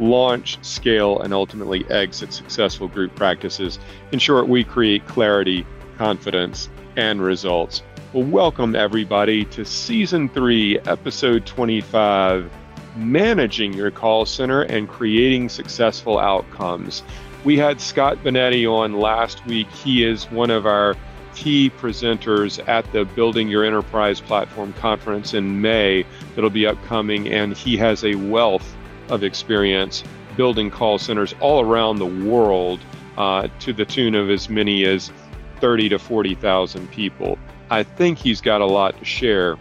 launch, scale, and ultimately exit successful group practices. In short, we create clarity, confidence, and results. Well, welcome everybody to season three, episode 25 Managing Your Call Center and Creating Successful Outcomes. We had Scott Bonetti on last week. He is one of our key presenters at the Building Your Enterprise Platform conference in May that'll be upcoming, and he has a wealth of experience building call centers all around the world uh, to the tune of as many as 30 to 40,000 people. I think he's got a lot to share.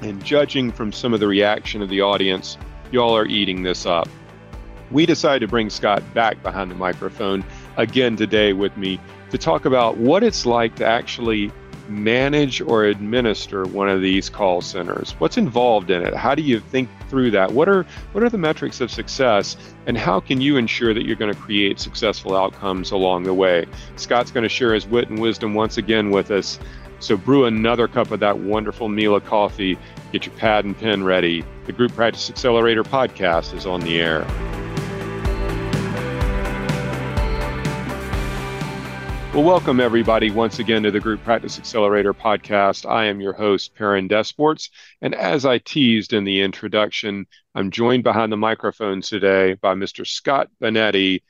And judging from some of the reaction of the audience, y'all are eating this up. We decided to bring Scott back behind the microphone again today with me to talk about what it's like to actually manage or administer one of these call centers? What's involved in it? How do you think through that? What are what are the metrics of success and how can you ensure that you're going to create successful outcomes along the way? Scott's going to share his wit and wisdom once again with us. So brew another cup of that wonderful meal of coffee. Get your pad and pen ready. The Group Practice Accelerator podcast is on the air. Well, welcome everybody once again to the Group Practice Accelerator podcast. I am your host, Perrin Desports. And as I teased in the introduction, I'm joined behind the microphones today by Mr. Scott Bonetti,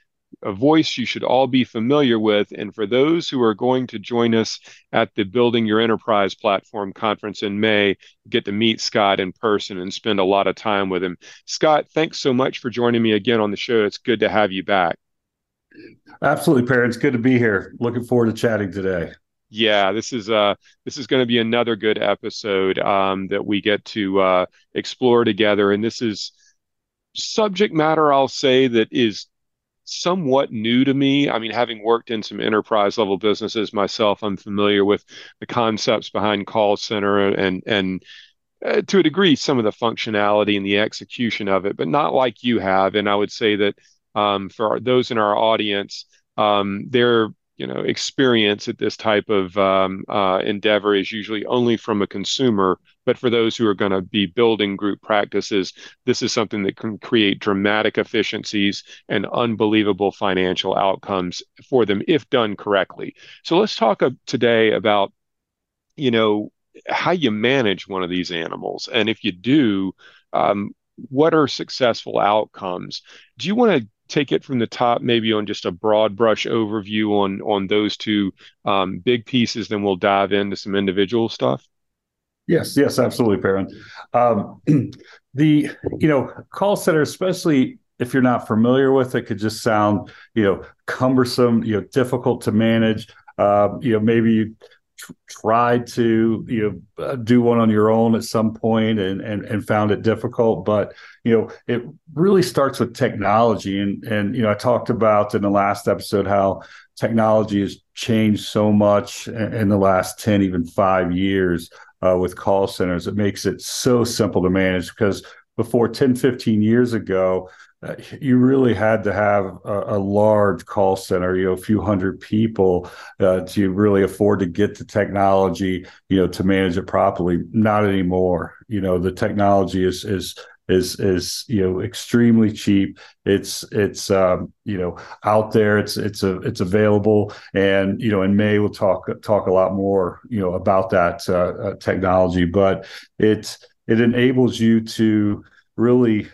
a voice you should all be familiar with. And for those who are going to join us at the Building Your Enterprise Platform conference in May, get to meet Scott in person and spend a lot of time with him. Scott, thanks so much for joining me again on the show. It's good to have you back. Absolutely, Perrin. Good to be here. Looking forward to chatting today. Yeah, this is uh this is going to be another good episode um, that we get to uh, explore together, and this is subject matter I'll say that is somewhat new to me. I mean, having worked in some enterprise level businesses myself, I'm familiar with the concepts behind call center and and uh, to a degree some of the functionality and the execution of it, but not like you have. And I would say that um, for our, those in our audience, um, their you know experience at this type of um, uh, endeavor is usually only from a consumer. But for those who are going to be building group practices, this is something that can create dramatic efficiencies and unbelievable financial outcomes for them if done correctly. So let's talk uh, today about you know how you manage one of these animals, and if you do. Um, what are successful outcomes? Do you want to take it from the top, maybe on just a broad brush overview on on those two um, big pieces, then we'll dive into some individual stuff. Yes, yes, absolutely, Perrin. Um, the you know call center, especially if you're not familiar with it, could just sound you know cumbersome, you know difficult to manage. Uh, you know maybe tried to you know do one on your own at some point and, and and found it difficult but you know it really starts with technology. And and you know I talked about in the last episode how technology has changed so much in the last 10 even 5 years uh, with call centers. It makes it so simple to manage because before 10 15 years ago you really had to have a, a, large call center, you know, a few hundred people uh, to really afford to get the technology, you know, to manage it properly. Not anymore. You know, the technology is is is is you know extremely cheap. It's it's um, you know out there. It's it's a it's available, and you know in May we'll talk talk a lot more you know about that uh, uh technology, but it it enables you to really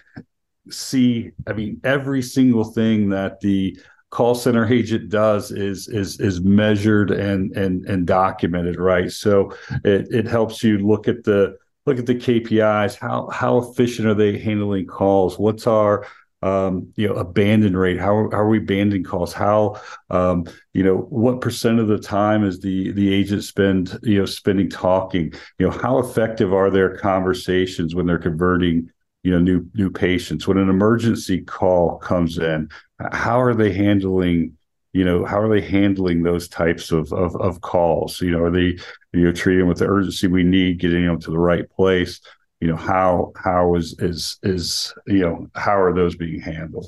see i mean every single thing that the call center agent does is is is measured and and and documented right? So it, it helps you look at the look at the kpis how how efficient are they handling calls? What's our um, you know abandon rate? How, how are we abandoning calls? How um, you know what percent of the time is the the agent spend you know spending talking? You know how effective are their conversations when they're converting you know new new patients. When an emergency call comes in how are they handling you know how are they handling those types of of, of calls? You know are they you know treating with the urgency we need getting them to the right place? You know how how is is is you know how are those being handled?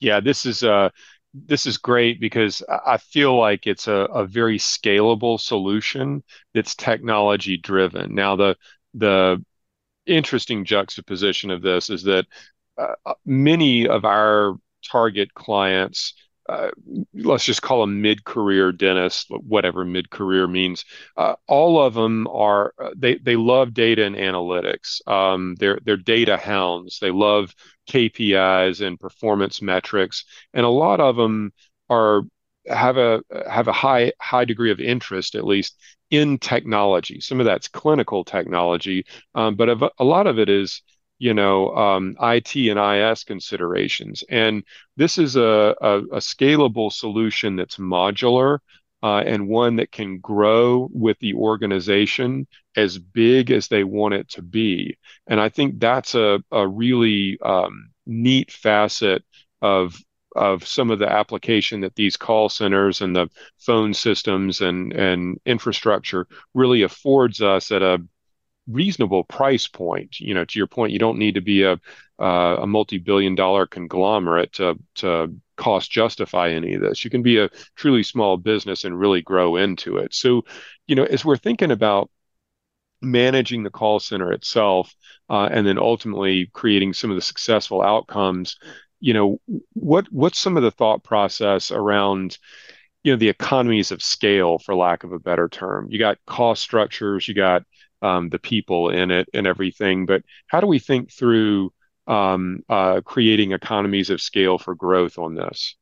Yeah this is uh this is great because I feel like it's a, a very scalable solution that's technology driven. Now the the interesting juxtaposition of this is that uh, many of our target clients uh, let's just call them mid-career dentists, whatever mid-career means. Uh, all of them are uh, they they love data and analytics. Um, they're they're data hounds. They love KPIs and performance metrics, and a lot of them are have a have a high high degree of interest, at least in technology. Some of that's clinical technology, um, but a, a lot of it is you know, um, IT and IS considerations. And this is a, a, a scalable solution that's modular uh, and one that can grow with the organization as big as they want it to be. And I think that's a, a really um, neat facet of of some of the application that these call centers and the phone systems and and infrastructure really affords us at a reasonable price point. You know, to your point, you don't need to be a uh, a multi-billion dollar conglomerate to to cost justify any of this. You can be a truly small business and really grow into it. So, you know, as we're thinking about managing the call center itself, uh, and then ultimately creating some of the successful outcomes, you know, what what's some of the thought process around you know the economies of scale for lack of a better term you got cost structures you got um, the people in it and everything. But how do we think through um, uh, creating economies of scale for growth on this?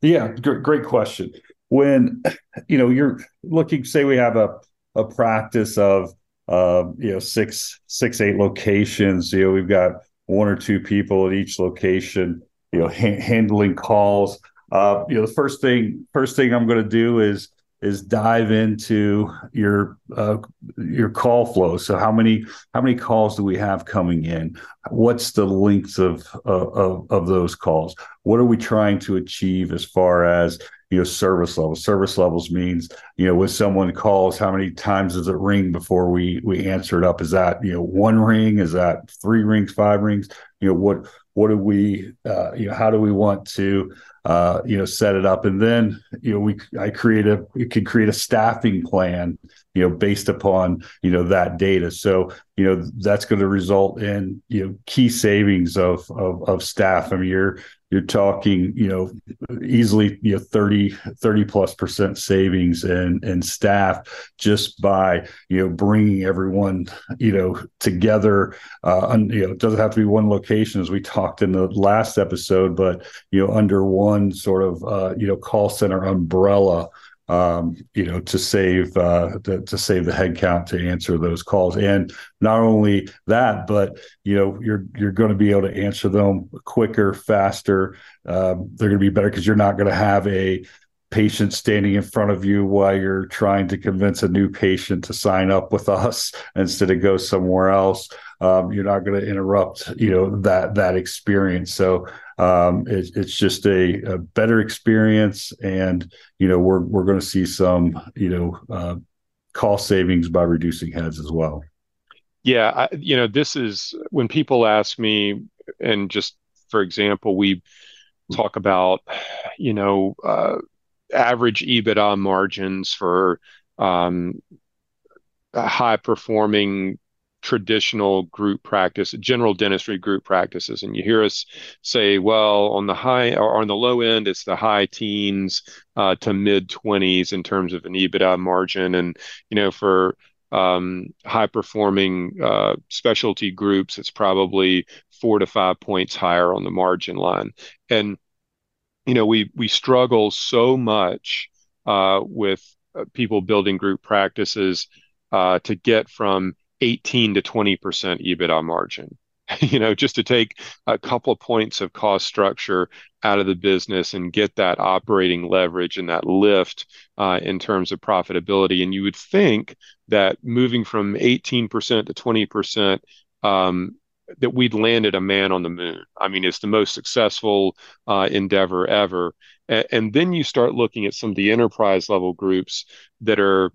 Yeah, great question. When you know you're looking, say we have a a practice of uh, you know six six eight locations. You know we've got one or two people at each location. You know ha- handling calls. Uh, you know the first thing first thing I'm going to do is is dive into your uh, your call flow. So how many how many calls do we have coming in? What's the length of, of of those calls? What are we trying to achieve as far as you know service levels? Service levels means you know when someone calls, how many times does it ring before we we answer it up? Is that you know one ring? Is that three rings? Five rings? You know what what do we uh, you know how do we want to uh, you know set it up and then you know we i create a we could create a staffing plan you know based upon you know that data so you know that's going to result in you know key savings of of, of staff i mean you're you're talking, you know, easily, you know, 30, 30 plus percent savings in, in staff just by, you know, bringing everyone, you know, together. Uh, and, you know, it doesn't have to be one location as we talked in the last episode, but, you know, under one sort of, uh, you know, call center umbrella um, you know, to save uh, to, to save the headcount to answer those calls. And not only that, but you know, you're you're going to be able to answer them quicker, faster. Um, they're going to be better because you're not going to have a patient standing in front of you while you're trying to convince a new patient to sign up with us instead of go somewhere else. Um, you're not going to interrupt, you know, that that experience. So um, it, it's just a, a, better experience, and you know we're we're going to see some you know uh, cost savings by reducing heads as well. Yeah, I, you know this is when people ask me, and just for example, we talk about you know uh, average EBITDA margins for um, high performing traditional group practice, general dentistry group practices. And you hear us say, well, on the high or on the low end, it's the high teens uh, to mid 20s in terms of an EBITDA margin. And, you know, for um, high performing uh, specialty groups, it's probably four to five points higher on the margin line. And, you know, we, we struggle so much uh, with uh, people building group practices uh, to get from 18 to 20% EBITDA margin. you know, just to take a couple of points of cost structure out of the business and get that operating leverage and that lift uh, in terms of profitability. And you would think that moving from 18% to 20% um, that we'd landed a man on the moon. I mean, it's the most successful uh, endeavor ever. And then you start looking at some of the enterprise level groups that are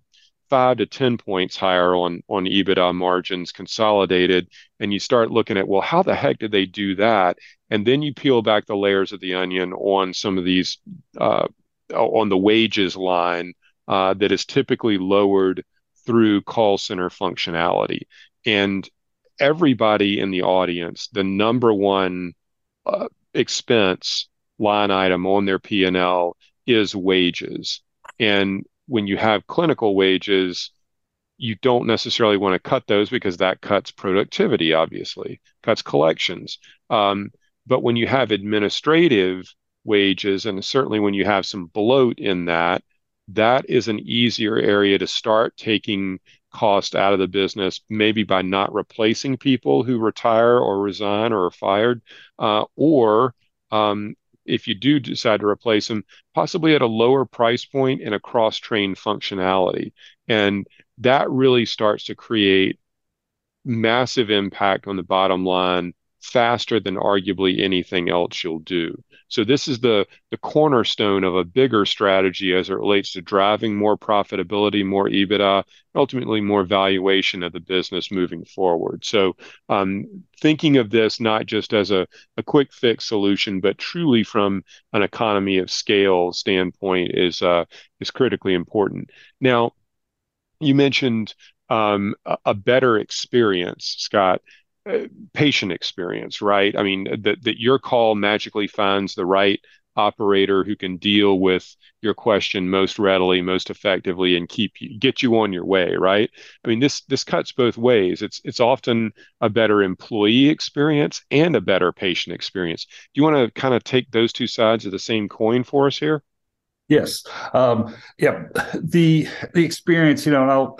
five to 10 points higher on, on EBITDA margins consolidated. And you start looking at, well, how the heck did they do that? And then you peel back the layers of the onion on some of these, uh, on the wages line uh, that is typically lowered through call center functionality. And everybody in the audience, the number one uh, expense line item on their P&L is wages. And when you have clinical wages, you don't necessarily want to cut those because that cuts productivity, obviously, cuts collections. Um, but when you have administrative wages, and certainly when you have some bloat in that, that is an easier area to start taking cost out of the business, maybe by not replacing people who retire or resign or are fired, uh, or um, if you do decide to replace them, possibly at a lower price point and a cross train functionality. And that really starts to create massive impact on the bottom line faster than arguably anything else you'll do. So this is the the cornerstone of a bigger strategy as it relates to driving more profitability, more EBITDA, ultimately more valuation of the business moving forward. So um, thinking of this not just as a, a quick fix solution, but truly from an economy of scale standpoint is uh, is critically important. Now, you mentioned um, a, a better experience, Scott patient experience, right? I mean, that that your call magically finds the right operator who can deal with your question most readily, most effectively, and keep you, get you on your way, right? I mean, this this cuts both ways. It's it's often a better employee experience and a better patient experience. Do you want to kind of take those two sides of the same coin for us here? Yes. Um, yeah. The the experience, you know, and I'll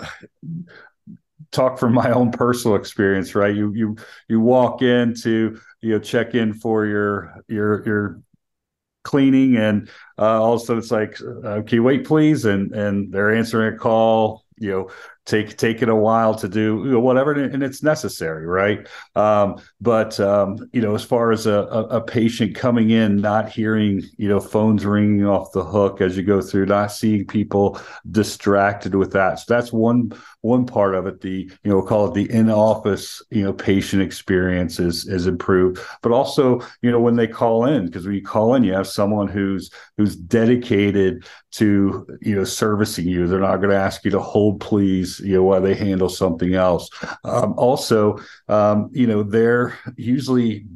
talk from my own personal experience, right? You you you walk in to you know check in for your your your cleaning, and uh, all of a sudden it's like, uh, "Can you wait, please?" and and they're answering a call. You know, take taking a while to do you know, whatever and it's necessary right? Um, but um, you know as far as a, a, a, patient coming in not hearing you know phones ringing off the hook as you go through not seeing people distracted with that. So that's one one part of it. The you know we'll call it the in office you know patient experience is is improved. But also you know when they call in because when you call in you have someone who's who's dedicated to you know servicing you. They're not going to ask you to hold please you know while they handle something else. Um, also um, you know they're usually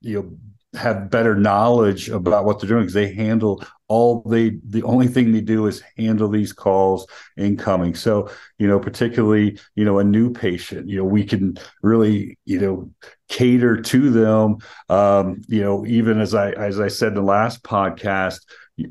you know have better knowledge about what they're doing because they handle all they the only thing they do is handle these calls incoming. So you know particularly you know a new patient you know we can really you know cater to them. Um you know even as i as i said in the last podcast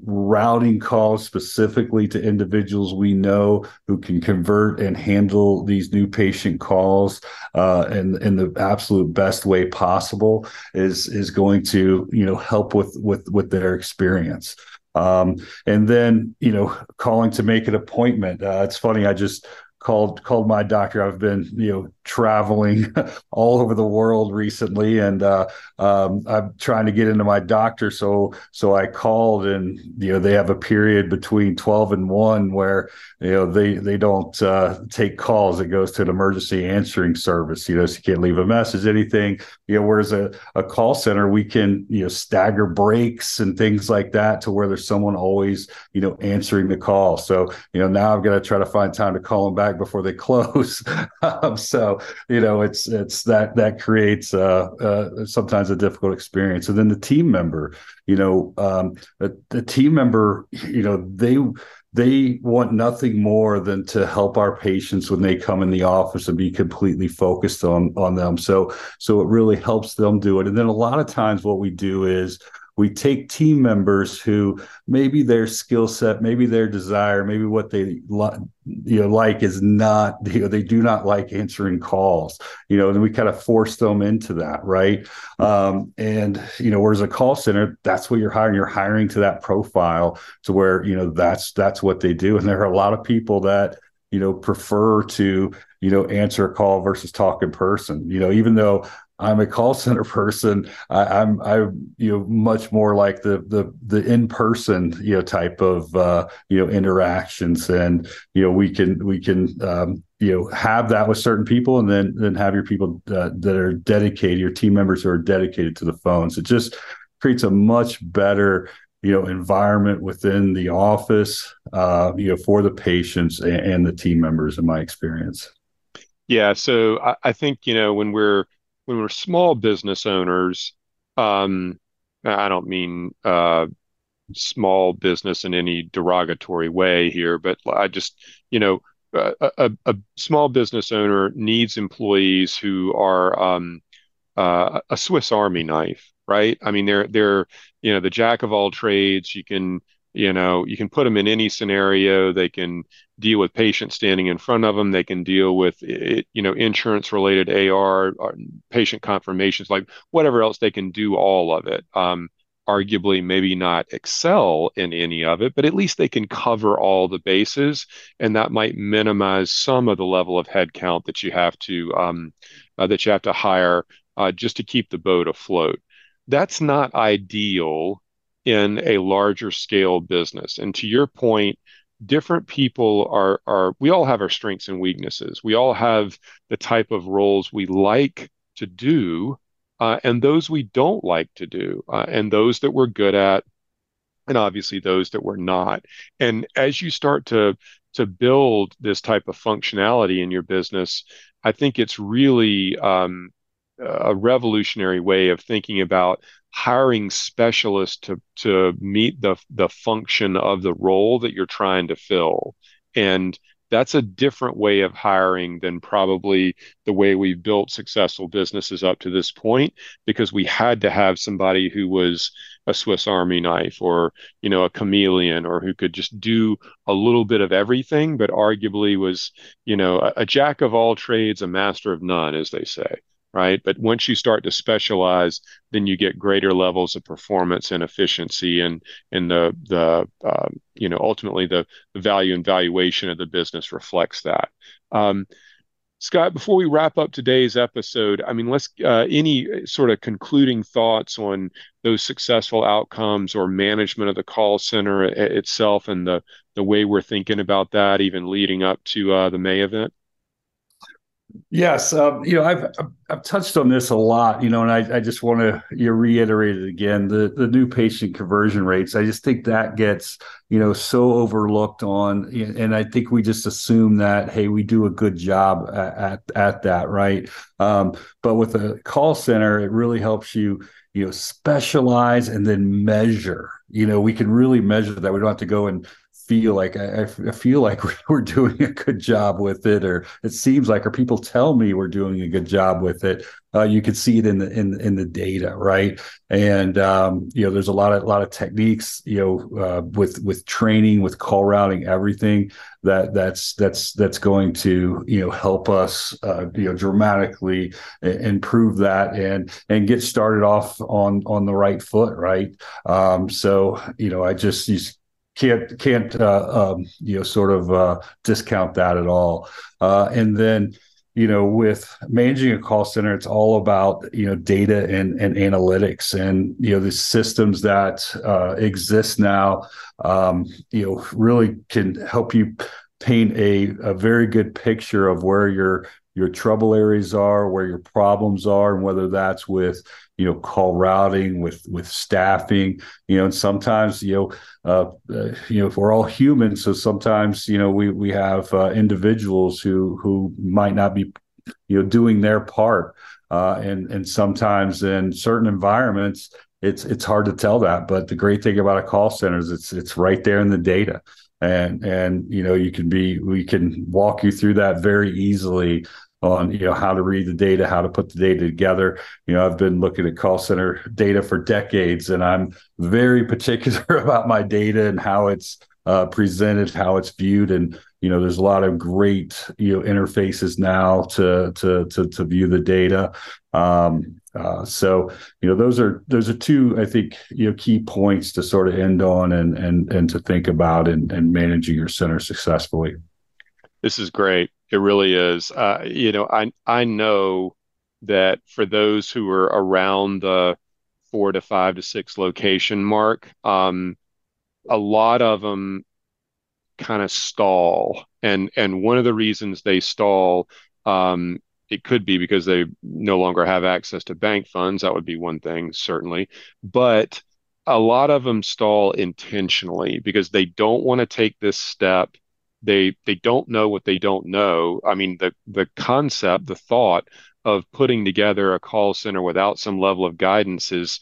routing calls specifically to individuals we know who can convert and handle these new patient calls uh, in in the absolute best way possible is is going to you know help with with with their experience. Um, and then you know calling to make an appointment. Uh, it's funny. I just called called my doctor. I've been you know traveling all over the world recently, and uh, um, I'm trying to get into my doctor. So so I called, and you know they have a period between twelve and one where you know they they don't uh, take calls. It goes to an emergency answering service. You know, so you can't leave a message, anything. You know, whereas a, a call center, we can you know stagger breaks and things like that to where there's someone always you know answering the call. So you know now I've got to try to find time to call them back before they close. um, so you know it's it's that that creates uh, uh, sometimes a difficult experience. And then the team member you know um, the, the team member you know they they want nothing more than to help our patients when they come in the office and be completely focused on on them. So so it really helps them do it. And then a lot of times what we do is we take team members who maybe their skill set maybe their desire maybe what they you know like is not you know they do not like answering calls you know and we kind of force them into that right? Um, and you know whereas a call center that's what you're hiring. You're hiring to that profile to where you know that's that's what they do. And there are a lot of people that you know prefer to you know answer a call versus talk in person you know even though I'm a call center person. I, am I'm you know much more like the the the in person you know type of uh, you know interactions, and you know we can we can um, you know have that with certain people, and then then have your people uh, that are dedicated, your team members who are dedicated to the phones. It just creates a much better you know environment within the office uh, you know for the patients and, and, the team members in my experience. Yeah, so I, I think you know when we're when we're small business owners, um, I don't mean uh, small business in any derogatory way here, but I just, you know, a, a, a small business owner needs employees who are um, uh, a Swiss Army knife, right? I mean, they're they're you know the jack of all trades. You can you know you can put them in any scenario. They can deal with patients standing in front of them they can deal with you know insurance related ar patient confirmations like whatever else they can do all of it. Um, arguably maybe not excel in any of it but at least they can cover all the bases and that might minimize some of the level of headcount that you have to um, uh, that you have to hire uh, just to keep the boat afloat. That's not ideal in a larger scale business. And to your point, different people are are we all have our strengths and weaknesses. We all have the type of roles we like to do, uh, and those we don't like to do, uh, and those that we're good at, and obviously those that we're not. And as you start to to build this type of functionality in your business, I think it's really um, a revolutionary way of thinking about hiring specialists to to meet the the function of the role that you're trying to fill. And that's a different way of hiring than probably the way we've built successful businesses up to this point because we had to have somebody who was a swiss army knife or you know a chameleon or who could just do a little bit of everything but arguably was you know a, a jack of all trades a master of none as they say right? But once you start to specialize, then you get greater levels of performance and efficiency, and and the the uh, you know ultimately the, the value and valuation of the business reflects that. Um, Scott, before we wrap up today's episode, I mean, let's uh, any sort of concluding thoughts on those successful outcomes or management of the call center itself and the the way we're thinking about that, even leading up to uh, the May event. Yes, um, you know I've I've touched on this a lot, you know, and I, I just want to you know, reiterate it again. The the new patient conversion rates, I just think that gets you know so overlooked on, and I think we just assume that hey, we do a good job at at, at that, right? Um, but with a call center, it really helps you you know specialize and then measure. You know, we can really measure that. We don't have to go and feel like I, I, feel like we're doing a good job with it, or it seems like, or people tell me we're doing a good job with it. Uh, you can see it in the in in the data, right? And um, you know, there's a lot of a lot of techniques, you know, uh, with with training, with call routing, everything that that's that's that's going to you know help us uh, you know dramatically improve that and and get started off on on the right foot, right? Um, so you know, I just can't can't uh, um, you know sort of uh, discount that at all. Uh, and then you know with managing a call center, it's all about you know data and and analytics and you know the systems that uh, exist now. Um, you know really can help you paint a, a very good picture of where your your trouble areas are, where your problems are, and whether that's with you know call routing with with staffing you know and sometimes you know uh, uh, you know if we're all human so sometimes you know we we have uh, individuals who who might not be you know doing their part uh, and and sometimes in certain environments it's it's hard to tell that but the great thing about a call center is it's it's right there in the data. And and you know you can be we can walk you through that very easily on you know how to read the data, how to put the data together. You know, I've been looking at call center data for decades, and I'm very particular about my data and how it's uh, presented, how it's viewed, and you know, there's a lot of great you know interfaces now to to to, to view the data. Um, uh, so you know, those are those are two I think you know key points to sort of end on and and and to think about and and managing your center successfully. This is great. It really is. Uh, you know, I I know that for those who are around the four to five to six location mark, um, a lot of them kind of stall, and and one of the reasons they stall, um, it could be because they no longer have access to bank funds. That would be one thing, certainly, but a lot of them stall intentionally because they don't want to take this step they they don't know what they don't know. I mean, the the concept, the thought of putting together a call center without some level of guidance is,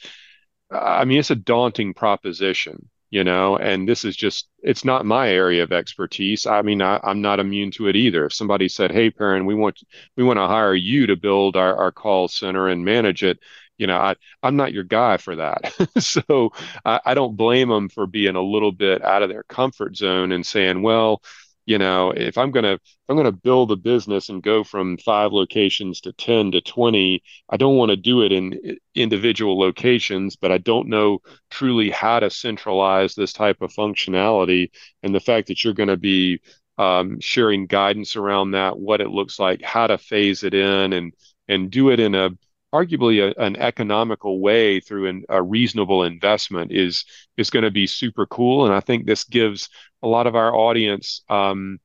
I mean, it's a daunting proposition, you know. And this is just it's not my area of expertise. I mean, I, am not immune to it either. If somebody said, "Hey, Perrin, we want we want to hire you to build our, our call center and manage it," you know, I, I'm not your guy for that. so I, I, don't blame them for being a little bit out of their comfort zone and saying, well, you know if i'm going to i'm going to build a business and go from five locations to 10 to 20 i don't want to do it in individual locations but i don't know truly how to centralize this type of functionality. And the fact that you're going to be um, sharing guidance around that what it looks like how to phase it in and and do it in a arguably a, an economical way through an, a reasonable investment is is going to be super cool. And i think this gives a lot of our audience um,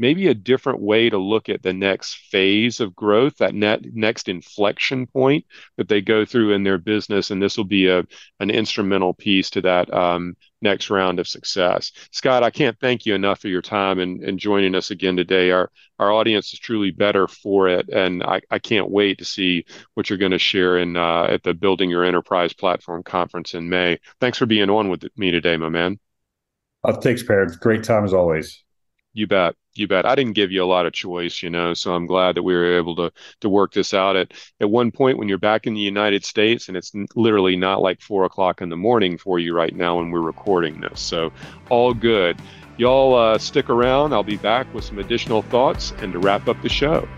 maybe a different way to look at the next phase of growth, that net, next inflection point that they go through in their business. And this will be a, an instrumental piece to that um, next round of success. Scott, I can't thank you enough for your time and, and joining us again today. Our, our audience is truly better for it. And I, I can't wait to see what you're going to share in uh, at the Building Your Enterprise Platform Conference in May. Thanks for being on with me today, my man. Uh, thanks, Perrin. Great time as always. You bet. You bet. I didn't give you a lot of choice, you know, so I'm glad that we were able to to work this out. At at one point, when you're back in the United States, and it's literally not like four o'clock in the morning for you right now when we're recording this, so all good. Y'all uh, stick around. I'll be back with some additional thoughts and to wrap up the show.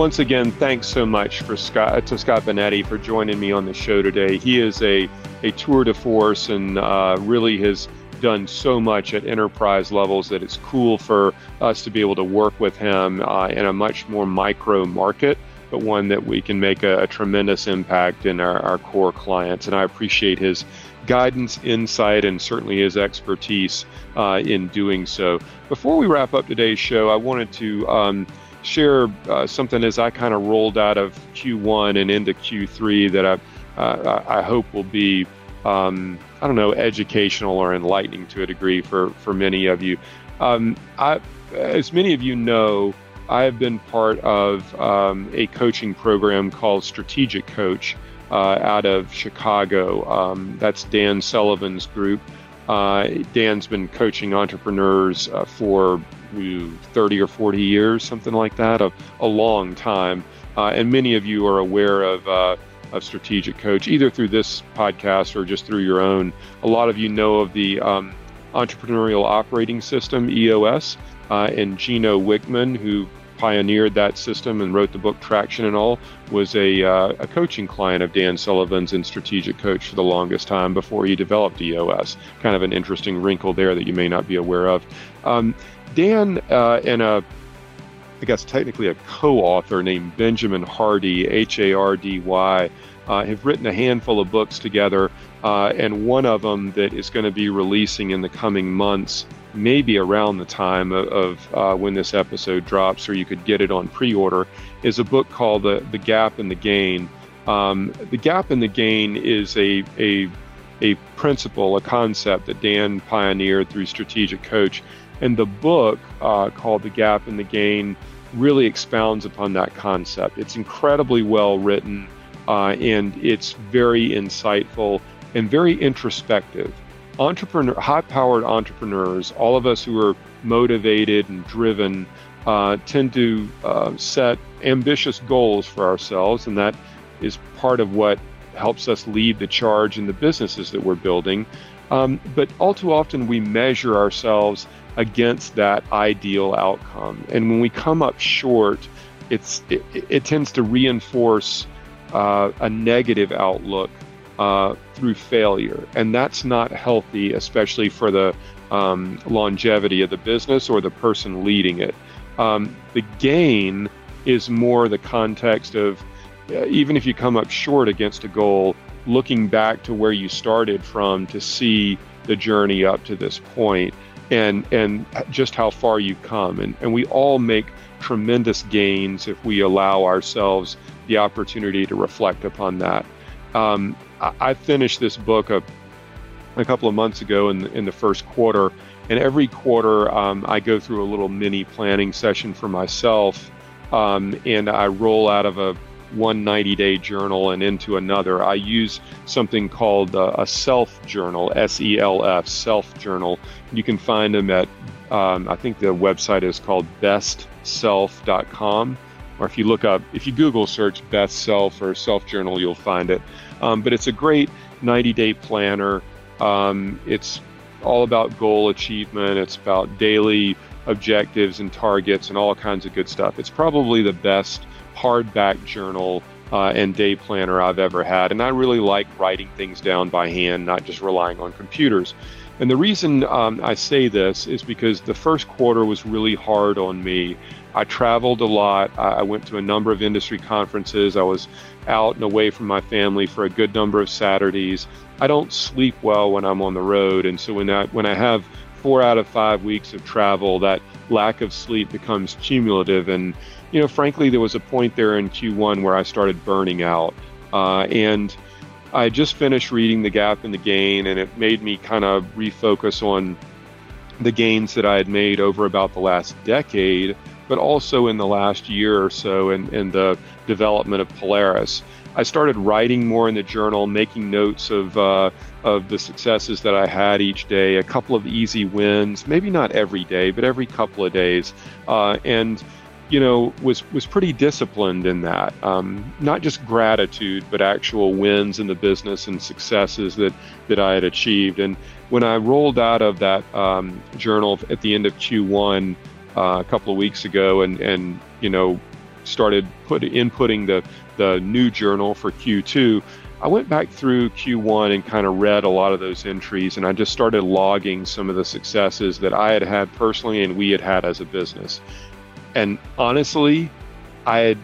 once again, thanks so much for Scott to Scott Bonetti for joining me on the show today. He is a a tour de force and uh, really has done so much at enterprise levels that it's cool for us to be able to work with him uh, in a much more micro market, but one that we can make a, a tremendous impact in our, our core clients. And I appreciate his guidance, insight, and certainly his expertise uh, in doing so. Before we wrap up today's show, I wanted to um, share uh, something as I kind of rolled out of Q1 and into Q3 that I, uh, I hope will be, um, I don't know, educational or enlightening to a degree for, for many of you. Um, I, as many of you know, I have been part of um, a coaching program called Strategic Coach uh, out of Chicago. Um, that's Dan Sullivan's group. Uh, Dan's been coaching entrepreneurs uh, for 30 or 40 years, something like that, a, a long time. Uh, and many of you are aware of, uh, of Strategic Coach, either through this podcast or just through your own. A lot of you know of the um, Entrepreneurial Operating System, EOS, uh, and Gino Wickman, who pioneered that system and wrote the book Traction and All, was a, uh, a coaching client of Dan Sullivan's and Strategic Coach for the longest time before he developed EOS. Kind of an interesting wrinkle there that you may not be aware of. Um, Dan uh, and a, I guess technically a co-author named Benjamin Hardy, H-A-R-D-Y, uh, have written a handful of books together, uh, and one of them that is going to be releasing in the coming months, maybe around the time of, of uh, when this episode drops, or you could get it on pre-order, is a book called "The The Gap and the Gain." Um, the Gap and the Gain is a a a principle, a concept that Dan pioneered through Strategic Coach and the book uh, called The Gap and the Gain really expounds upon that concept. It's incredibly well written uh, and it's very insightful and very introspective. Entrepreneur, high-powered entrepreneurs, all of us who are motivated and driven, uh, tend to uh, set ambitious goals for ourselves, and that is part of what helps us lead the charge in the businesses that we're building. Um, but all too often, we measure ourselves against that ideal outcome. And when we come up short, it's it, it tends to reinforce uh, a negative outlook uh, through failure. And that's not healthy, especially for the um, longevity of the business or the person leading it. Um, the gain is more the context of uh, even if you come up short against a goal, looking back to where you started from to see the journey up to this point and and just how far you've come and, and we all make tremendous gains if we allow ourselves the opportunity to reflect upon that um, I, I, finished this book a, a couple of months ago in the, in the first quarter and every quarter um, i go through a little mini planning session for myself um, and i roll out of a one 90 day journal and into another. I use something called uh, a self journal, S E L F, self journal. You can find them at, um, I think the website is called bestself.com. Or if you look up, if you Google search best self or self journal, you'll find it. Um, but it's a great 90 day planner. Um, it's all about goal achievement, it's about daily objectives and targets and all kinds of good stuff. It's probably the best hardback journal uh, and day planner I've ever had. And I really like writing things down by hand, not just relying on computers. And the reason um, I say this is because the first quarter was really hard on me. I traveled a lot. I went to a number of industry conferences. I was out and away from my family for a good number of Saturdays. I don't sleep well when I'm on the road, and so when I when I have four out of five weeks of travel, that lack of sleep becomes cumulative. And, you know, frankly, there was a point there in Q1 where I started burning out. Uh, and I just finished reading The Gap and the Gain, and it made me kind of refocus on the gains that I had made over about the last decade, but also in the last year or so in, in the development of Polaris. I started writing more in the journal, making notes of uh, of the successes that I had each day, a couple of easy wins, maybe not every day, but every couple of days, uh, and you know was was pretty disciplined in that. Um, not just gratitude, but actual wins in the business and successes that that I had achieved. And when I rolled out of that um, journal at the end of Q1 uh, a couple of weeks ago, and and you know started put inputting the the new journal for Q2, I went back through Q1 and kind of read a lot of those entries, and I just started logging some of the successes that I had had personally and we had had as a business. And honestly, I had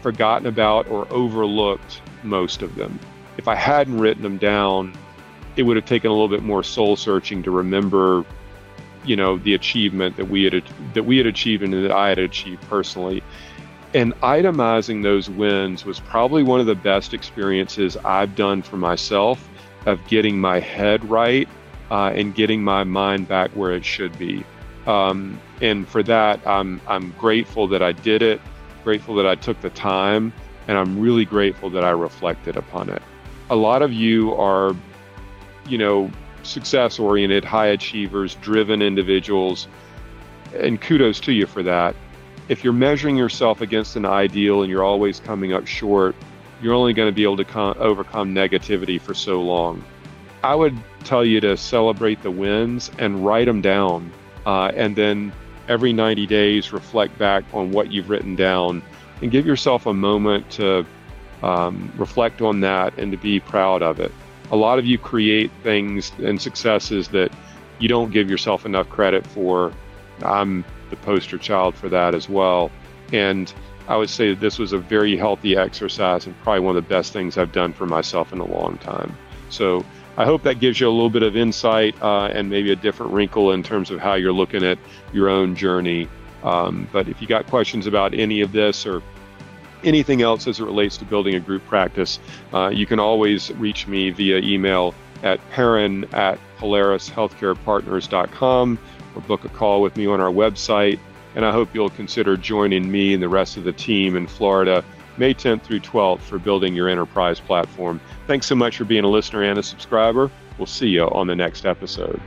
forgotten about or overlooked most of them. If I hadn't written them down, it would have taken a little bit more soul searching to remember, you know, the achievement that we had that we had achieved and that I had achieved personally. And itemizing those wins was probably one of the best experiences I've done for myself of getting my head right uh, and getting my mind back where it should be. Um, and for that, I'm, I'm grateful that I did it, grateful that I took the time, and I'm really grateful that I reflected upon it. A lot of you are, you know, success oriented, high achievers, driven individuals, and kudos to you for that if you're measuring yourself against an ideal and you're always coming up short, you're only going to be able to com- overcome negativity for so long. I would tell you to celebrate the wins and write them down. Uh, and then every 90 days, reflect back on what you've written down and give yourself a moment to um, reflect on that and to be proud of it. A lot of you create things and successes that you don't give yourself enough credit for. I'm the poster child for that as well. And I would say that this was a very healthy exercise and probably one of the best things I've done for myself in a long time. So I hope that gives you a little bit of insight uh, and maybe a different wrinkle in terms of how you're looking at your own journey. Um, but if you got questions about any of this or anything else as it relates to building a group practice, uh, you can always reach me via email at perrin at polarishealthcarepartners.com or book a call with me on our website. And I hope you'll consider joining me and the rest of the team in Florida May 10th through 12th for building your enterprise platform. Thanks so much for being a listener and a subscriber. We'll see you on the next episode.